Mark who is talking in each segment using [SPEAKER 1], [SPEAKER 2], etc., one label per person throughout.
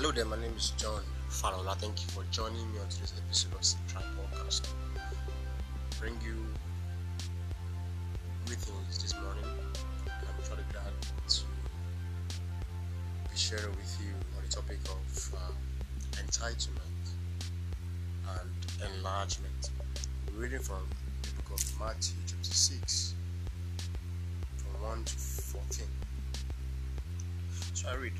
[SPEAKER 1] Hello there, my name is John Falola. Thank you for joining me on today's episode of Central Podcast. Bring you greetings this morning. I'm truly glad to be sharing with you on the topic of uh, entitlement and enlargement. We're reading from the book of Matthew, chapter 6, from 1 to 14. So I read.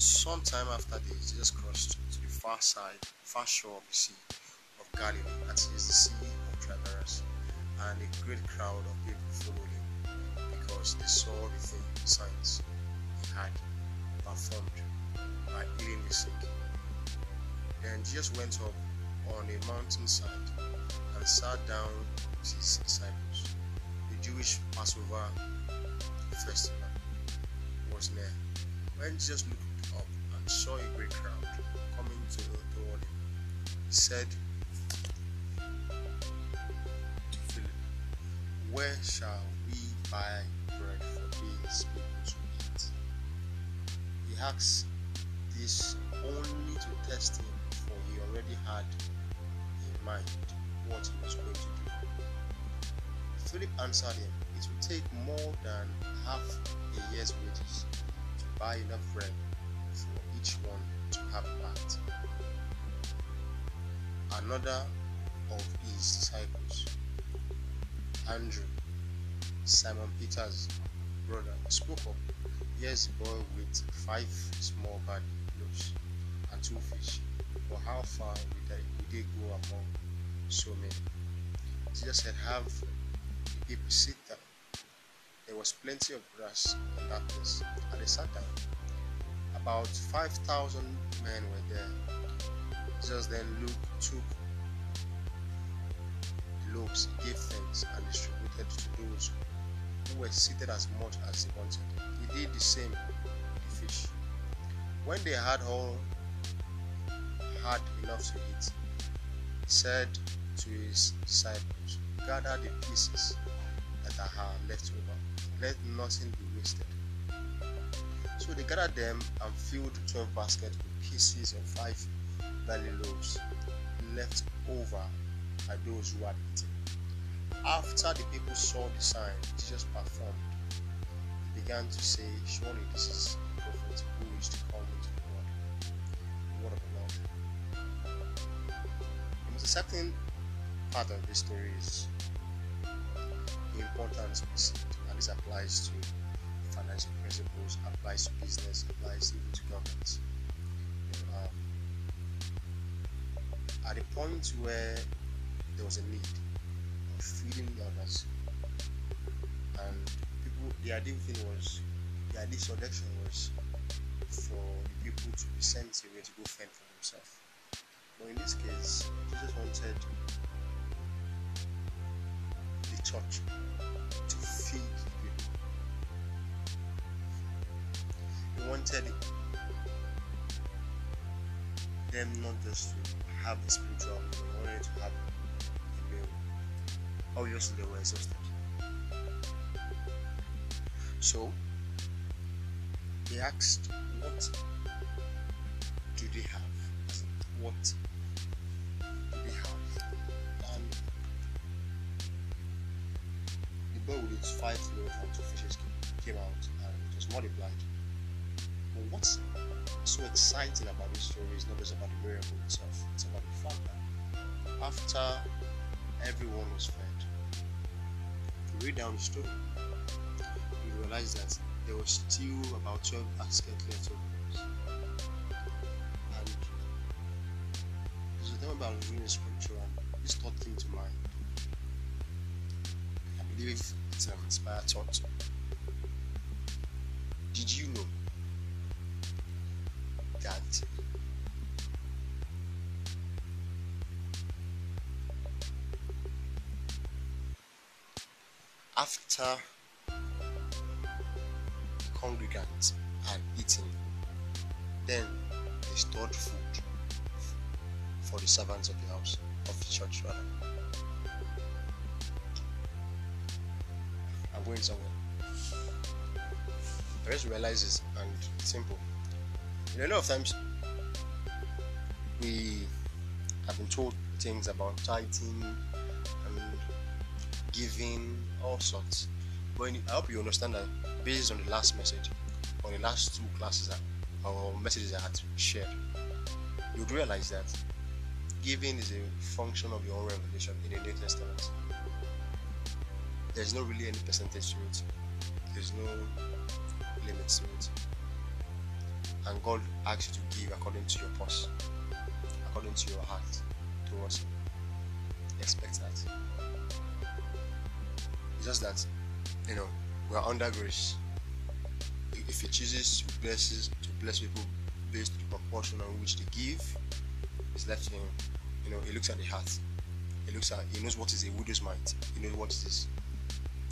[SPEAKER 1] Sometime after this, Jesus crossed to the far side, far shore of the Sea of Galilee, that is the Sea of Tiberias, and a great crowd of people followed him because they saw the thing, signs he had performed by healing the sick. Then Jesus went up on a mountainside and sat down with his disciples. The Jewish Passover festival was near. When Jesus looked saw a great crowd coming to, toward him. He said to Philip, Where shall we buy bread for these people to eat? He asked this only to test him, for he already had in mind what he was going to do. Philip answered him, It will take more than half a year's wages to buy enough bread each one to have part. Another of his disciples, Andrew, Simon Peter's brother, spoke. Here's a boy with five small bad loaves and two fish. But how far would they, they go among so many? Jesus said, Have the people sit down. There was plenty of grass in that place, and they sat down. About 5,000 men were there. Jesus then Luke took the loaves, gave thanks, and distributed to those who were seated as much as they wanted. He did the same with the fish. When they had all had enough to eat, he said to his disciples, Gather the pieces that are left over, let nothing be wasted. So they gathered them and filled twelve baskets with pieces of five barley loaves left over by those who had eaten. After the people saw the sign Jesus performed, they began to say, Surely this is the prophet who is to come into the world. The word of the Lord. The most exciting part of this story is the importance of the and this applies to financial principles, applies to business, applies even to governments. You know, um, at the point where there was a need of feeding the others, and people, the ideal thing was, the ideal selection was for the people to be sent away to go fend for themselves. But in this case, Jesus wanted the church to feed wanted them not just to have the spiritual meal, wanted to have a meal. Obviously, they were exhausted. So, they asked, What do they have? What do they have? And the boy with its five loaves two fishes came out and it was multiplied. But what's so exciting about this story is not just about the miracle itself, it's about the fact that after everyone was fed, you read down the story, you realize that there was still about 12 baskets left over. And there's a time about reading scripture and this thought came to mind. I believe it's an inspired thought. Did you know after the congregants had eaten, then they stored food for the servants of the house, of the church rather. I'm going somewhere. I just realize this and it's simple. You a lot of times we have been told things about tithing giving, all sorts. But I hope you understand that based on the last message, on the last two classes that, or messages I had shared, you'd realize that giving is a function of your own revelation in the New Testament. There's no really any percentage to it. There's no limits to it. And God asks you to give according to your purse, according to your heart towards Him. Expect that. It's just that, you know, we are under grace. If He chooses to bless to bless people based on the proportion on which they give, it's left to Him. You know, He looks at the heart. He looks at. He knows what is a widow's mind. He knows what is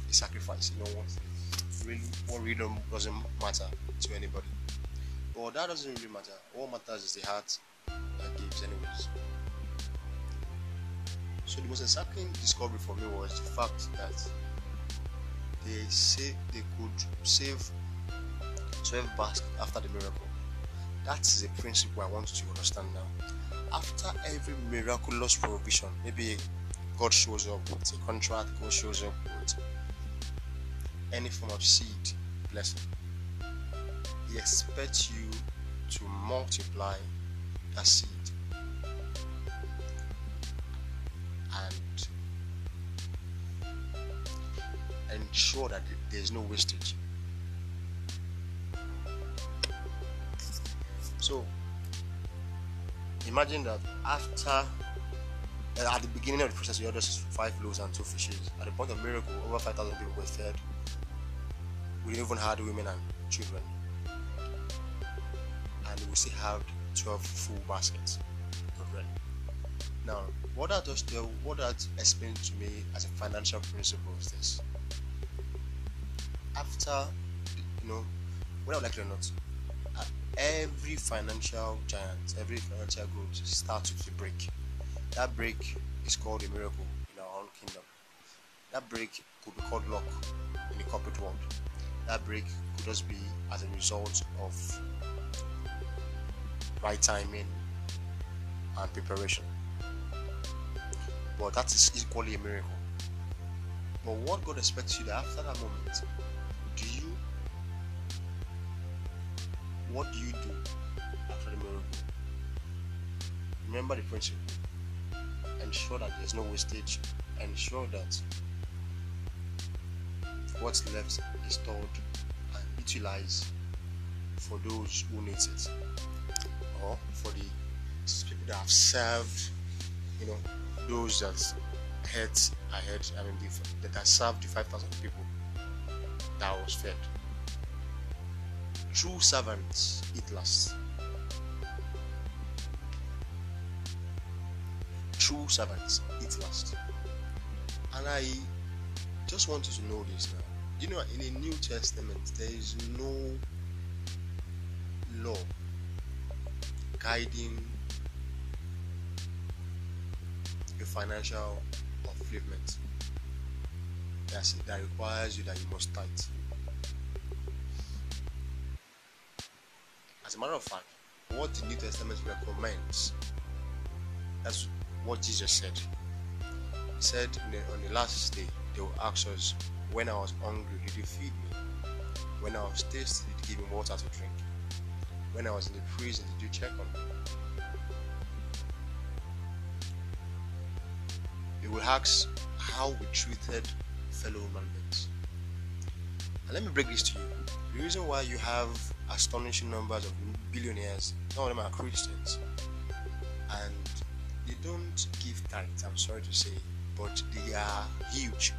[SPEAKER 1] a sacrifice. You know what really what really doesn't matter to anybody. But that doesn't really matter. What matters is the heart that gives, anyways. So the most exciting discovery for me was the fact that they say they could save 12 baskets after the miracle. That is a principle I want you to understand now. After every miraculous provision, maybe God shows up with a contract, God shows up with any form of seed blessing. He expects you to multiply that seed and ensure that there's no wastage. So imagine that after uh, at the beginning of the process, you had just five loaves and two fishes. At the point of miracle, over 5,000 people were fed we even had women and children. And we still have 12 full baskets of bread. Now, what that does tell, what that explains to me as a financial principle is this. After, you know, whether I like it or not, uh, every financial giant, every financial growth starts with a break. That break is called a miracle in our own kingdom. That break could be called luck in the corporate world that break could just be as a result of right timing and preparation. But that is equally a miracle. But what God expects you that after that moment, do you what do you do after the miracle? Remember the principle. Ensure that there's no wastage. Ensure that what's left is stored and utilized for those who need it or for the people that have served you know those that had ahead I mean that served the 5,000 people that was fed true servants eat last true servants eat last and I just want you to know this now. You know in the New Testament there is no law guiding your financial upliftment that's it, that requires you that you must tithe. As a matter of fact, what the New Testament recommends, that's what Jesus said. He said on the last day, they will ask us, when I was hungry, did you feed me? When I was thirsty, did you give me water to drink? When I was in the prison, did you check on me? You will ask how we treated fellow human beings. And let me break this to you. The reason why you have astonishing numbers of billionaires, some of them are Christians, and they don't give tithes, I'm sorry to say, but they are huge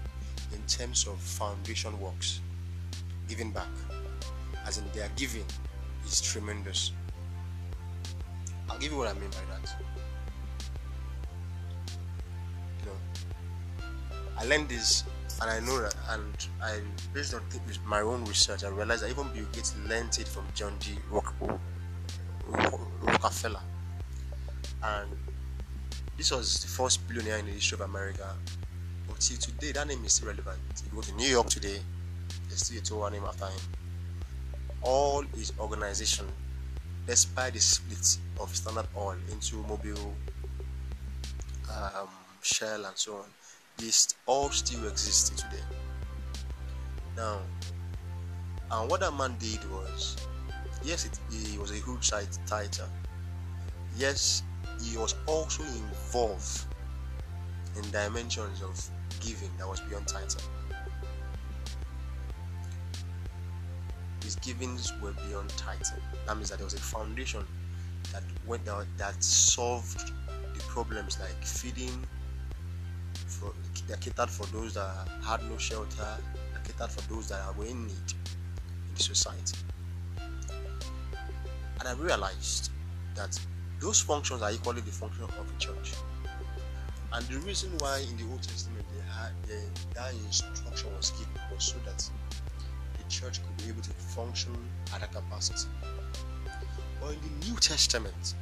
[SPEAKER 1] in terms of foundation works, giving back, as in their giving is tremendous. I'll give you what I mean by that. You know, I learned this and I know that, and I based on my own research, I realized that even Bill Gates learned it from John D. Rockefeller, and this was the first billionaire in the history of America till today, that name is still relevant. If you go to New York today, there's still a tower name after him. All his organization, despite the split of Standard Oil into Mobil, um, Shell, and so on, this all still exists today. Now, and what that man did was, yes, it, he was a huge tither. Yes, he was also involved in dimensions of giving that was beyond tithe. His givings were beyond tithe. That means that there was a foundation that went down that solved the problems like feeding for that catered for those that had no shelter, that catered for those that were in need in the society. And I realized that those functions are equally the function of a church. And the reason why in the Old Testament they had that instruction was given was so that the church could be able to function at a capacity. But in the New Testament,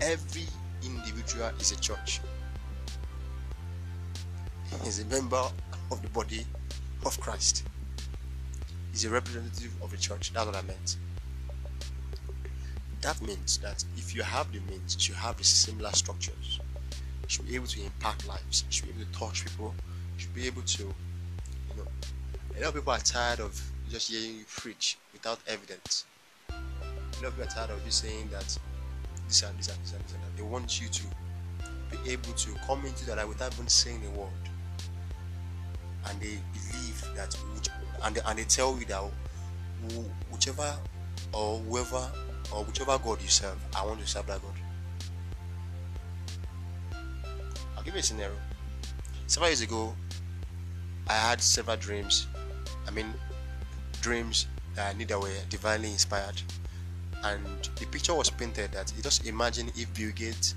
[SPEAKER 1] every individual is a church. He's a member of the body of Christ. He's a representative of the church. That's what I meant. That means that if you have the means, you have the similar structures you should be able to impact lives. You should be able to touch people. You should be able to, you know, a lot of people are tired of just hearing you preach without evidence. A lot of people are tired of you saying that this and this and this and this and that. They want you to be able to come into that without even saying a word. And they believe that, and they, and they tell you that whichever or whoever or whichever God you serve, I want to serve that God. I'll give you a scenario. Several years ago, I had several dreams. I mean, dreams that I were divinely inspired. And the picture was painted that you just imagine if Bill Gates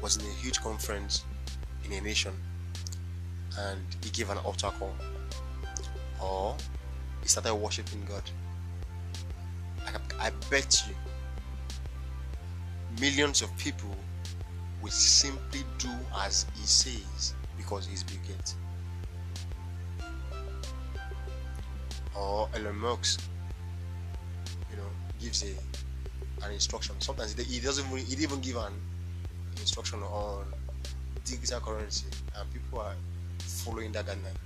[SPEAKER 1] was in a huge conference in a nation and he gave an altar call or he started worshiping God. I, I bet you millions of people will simply do as he says because he's Bill Gates. Or Elon Musk, you know, gives a an instruction. Sometimes he doesn't even he even give an instruction on digital currency, and people are following that guideline.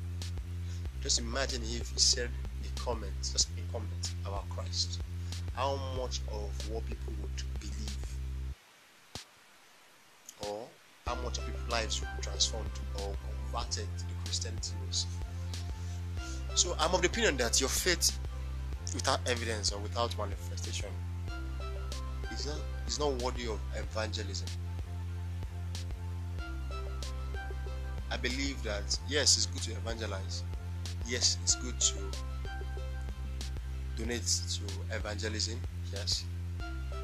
[SPEAKER 1] Just imagine if he said a comment, just a comment about Christ, how much of what people would believe, or how much of people's lives would be transformed or converted to the Christianity was. So I'm of the opinion that your faith without evidence or without manifestation is not is not worthy of evangelism. I believe that yes, it's good to evangelize. Yes, it's good to donate to evangelism. Yes,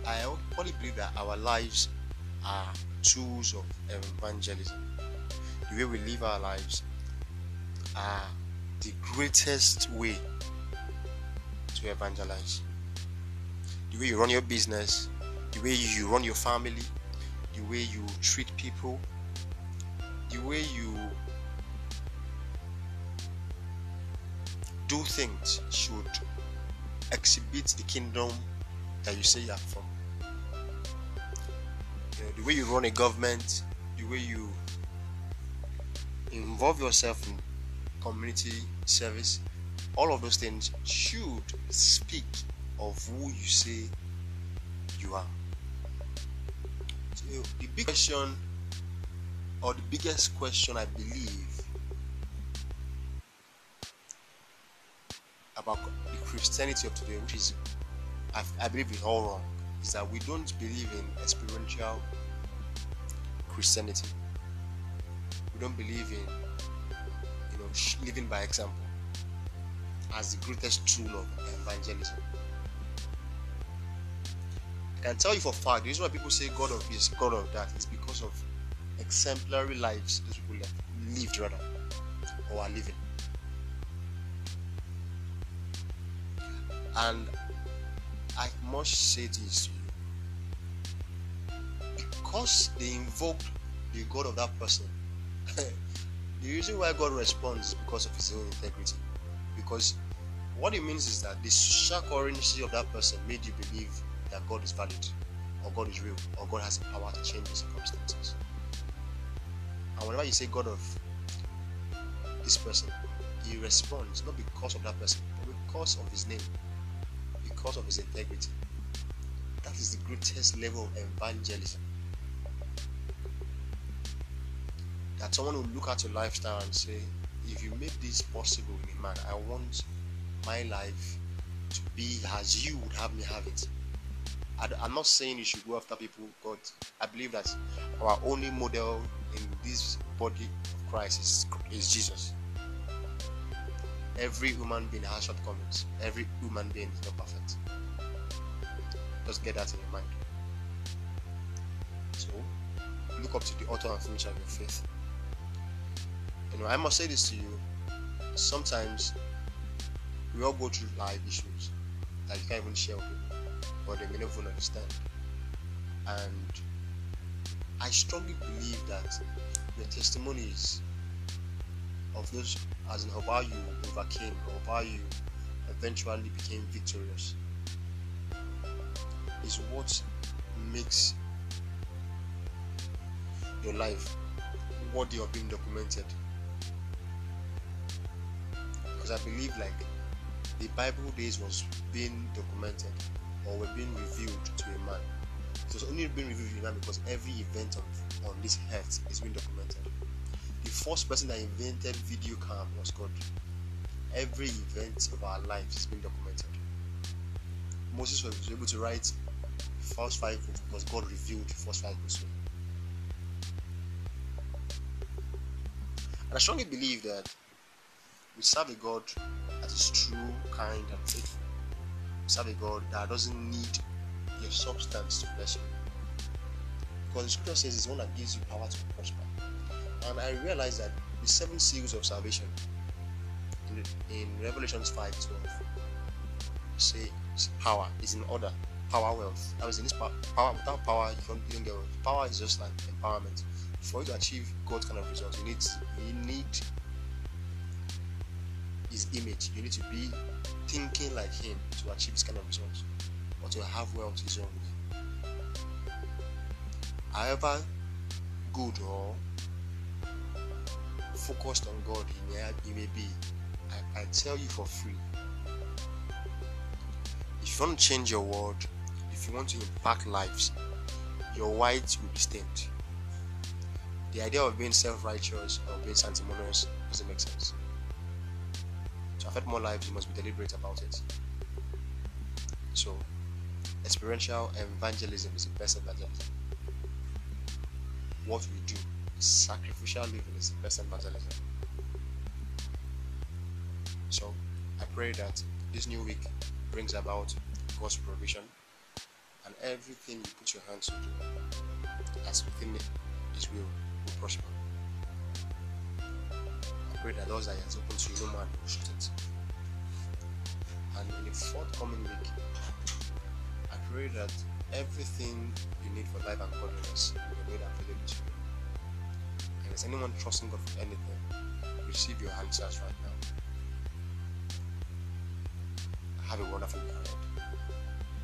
[SPEAKER 1] I only believe that our lives are tools of evangelism. The way we live our lives are the greatest way to evangelize. The way you run your business, the way you run your family, the way you treat people, the way you do things should exhibit the kingdom that you say you are from the way you run a government, the way you involve yourself in community service, all of those things should speak of who you say you are. So the big question, or the biggest question I believe about the Christianity of today, which is I, I believe is all wrong, is that we don't believe in experiential Christianity. We don't believe in, you know, living by example as the greatest tool of evangelism. I can tell you for fact, the reason why people say God of this, God of that, is because of exemplary lives those people have lived rather, or are living. And I must say this to you because they invoked the God of that person, the reason why God responds is because of his own integrity. Because What it means is that the social currency of that person made you believe that God is valid, or God is real, or God has the power to change the circumstances. And whenever you say God of this person, he responds not because of that person, but because of his name, because of his integrity. That is the greatest level of evangelism. That someone will look at your lifestyle and say, if you made this possible in a man, I want my life to be as you would have me have it. I'm not saying you should go after people, but I believe that our only model in this body of Christ is, is Jesus. Every human being has shortcomings. Every human being is not perfect. Just get that in your mind. So, look up to the author and finisher of your faith. You know, I must say this to you. Sometimes we all go through life issues that you can't even share with people, but they may not even understand. And I strongly believe that the testimonies of those as in how you overcame or how you eventually became victorious is what makes your life worthy of being documented. Because I believe like the Bible days was being documented or were being revealed to a man. It was only being revealed to a man because every event on, on this earth is being documented. The first person that invented video cam was God. Every event of our lives is being documented. Moses was able to write the first five books because God revealed the first five books. And I strongly believe that we serve a God that is true, kind, and faithful. Serve a God that doesn't need your substance to bless you. Because the scripture says it's one that gives you power to prosper. And I realized that the seven seals of salvation in, in Revelations 5 12 say power is in order. Power, wealth. That was in this power. power without power, you don't, you don't get wealth. Power is just like empowerment. For you to achieve God's kind of results, you need you need his image. You need to be thinking like him to achieve this kind of results or to have wealth his own way. However good or focused on God he may, he may be, I, I tell you for free. If you want to change your world, if you want to impact lives, your white will be stained. The idea of being self-righteous or being sanctimonious doesn't make sense. Affect more lives, you must be deliberate about it. So, experiential evangelism is the best evangelism. What we do sacrificial living is the best evangelism. So I pray that this new week brings about God's provision and everything you put your hands to do as within His will will prosper. I pray that those that He has opened to you, no man will shut it. And in the forthcoming week, I pray that everything you need for life and godliness will be made available to you And is anyone trusting God for anything, receive your answers right now. Have a wonderful day.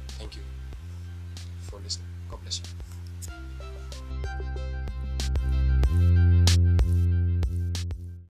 [SPEAKER 1] Thank you for listening. God bless you.